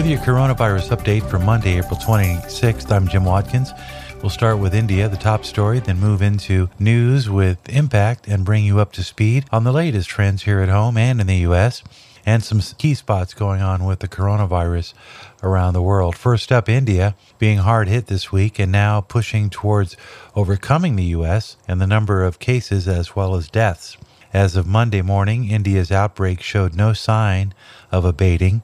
With your coronavirus update for Monday, April 26th, I'm Jim Watkins. We'll start with India, the top story, then move into news with impact and bring you up to speed on the latest trends here at home and in the U.S. and some key spots going on with the coronavirus around the world. First up, India being hard hit this week and now pushing towards overcoming the U.S. and the number of cases as well as deaths. As of Monday morning, India's outbreak showed no sign of abating.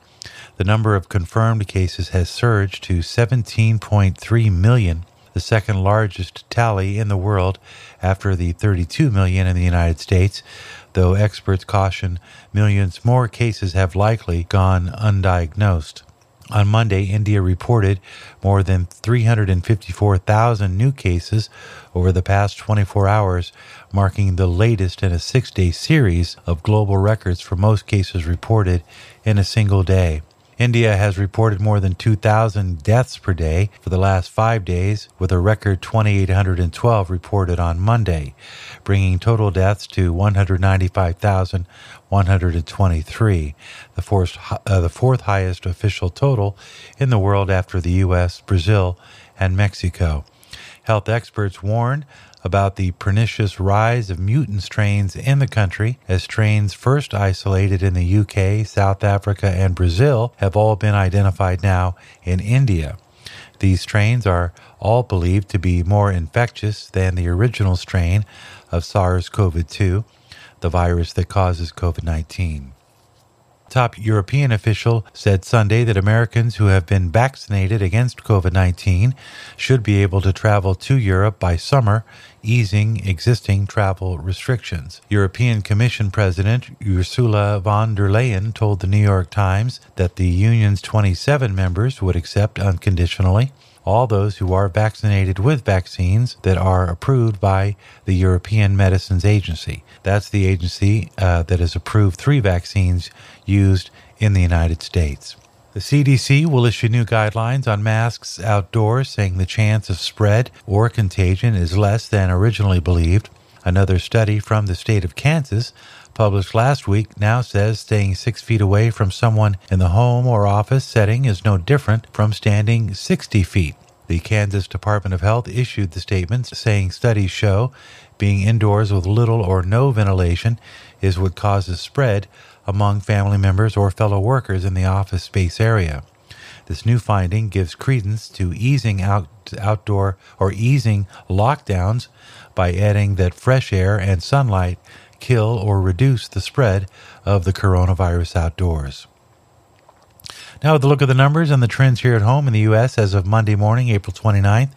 The number of confirmed cases has surged to 17.3 million, the second largest tally in the world after the 32 million in the United States, though experts caution millions more cases have likely gone undiagnosed. On Monday, India reported more than 354,000 new cases over the past 24 hours, marking the latest in a six day series of global records for most cases reported in a single day. India has reported more than 2,000 deaths per day for the last five days, with a record 2,812 reported on Monday, bringing total deaths to 195,123, the fourth, uh, the fourth highest official total in the world after the U.S., Brazil, and Mexico. Health experts warn about the pernicious rise of mutant strains in the country, as strains first isolated in the UK, South Africa, and Brazil have all been identified now in India. These strains are all believed to be more infectious than the original strain of SARS CoV 2, the virus that causes COVID 19 top European official said Sunday that Americans who have been vaccinated against COVID 19 should be able to travel to Europe by summer, easing existing travel restrictions. European Commission President Ursula von der Leyen told the New York Times that the union's 27 members would accept unconditionally all those who are vaccinated with vaccines that are approved by the European Medicines Agency. That's the agency uh, that has approved three vaccines used in the United States. The CDC will issue new guidelines on masks outdoors, saying the chance of spread or contagion is less than originally believed. Another study from the state of Kansas published last week now says staying six feet away from someone in the home or office setting is no different from standing 60 feet. The Kansas Department of Health issued the statement saying studies show being indoors with little or no ventilation is what causes spread among family members or fellow workers in the office space area. This new finding gives credence to easing out outdoor or easing lockdowns by adding that fresh air and sunlight kill or reduce the spread of the coronavirus outdoors. Now, with a look at the numbers and the trends here at home in the U.S. as of Monday morning, April 29th,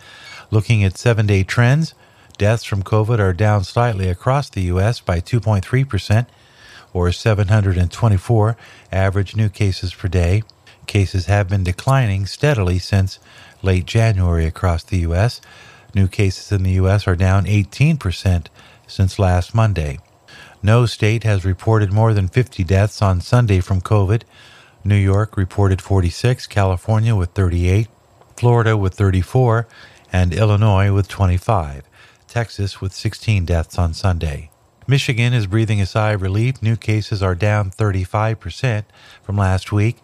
looking at seven day trends, deaths from COVID are down slightly across the U.S. by 2.3%, or 724 average new cases per day. Cases have been declining steadily since late January across the U.S. New cases in the U.S. are down 18% since last Monday. No state has reported more than 50 deaths on Sunday from COVID. New York reported 46, California with 38, Florida with 34, and Illinois with 25. Texas with 16 deaths on Sunday. Michigan is breathing a sigh of relief. New cases are down 35% from last week,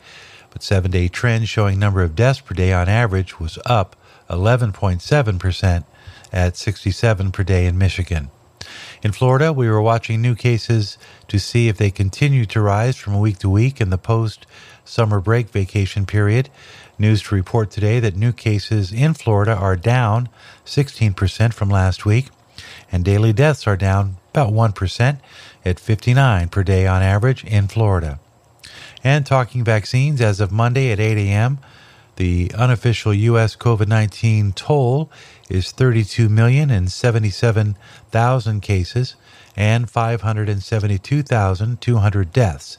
but seven day trend showing number of deaths per day on average was up 11.7% at 67 per day in Michigan. In Florida, we were watching new cases to see if they continued to rise from week to week in the post summer break vacation period. News to report today that new cases in Florida are down 16% from last week, and daily deaths are down about 1% at 59 per day on average in Florida. And talking vaccines, as of Monday at 8 a.m., The unofficial U.S. COVID 19 toll is 32,077,000 cases and 572,200 deaths.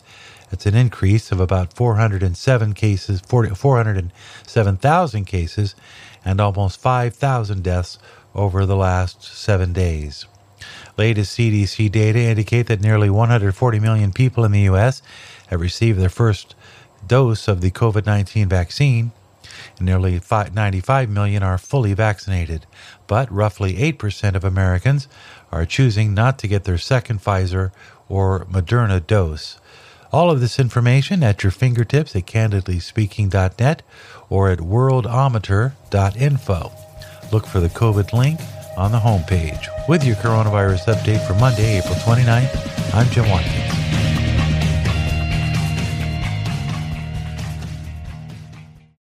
That's an increase of about 407 cases, 407,000 cases, and almost 5,000 deaths over the last seven days. Latest CDC data indicate that nearly 140 million people in the U.S. have received their first dose of the COVID 19 vaccine. Nearly 95 million are fully vaccinated, but roughly 8% of Americans are choosing not to get their second Pfizer or Moderna dose. All of this information at your fingertips at candidlyspeaking.net or at worldometer.info. Look for the COVID link on the homepage. With your coronavirus update for Monday, April 29th, I'm Jim Watkins.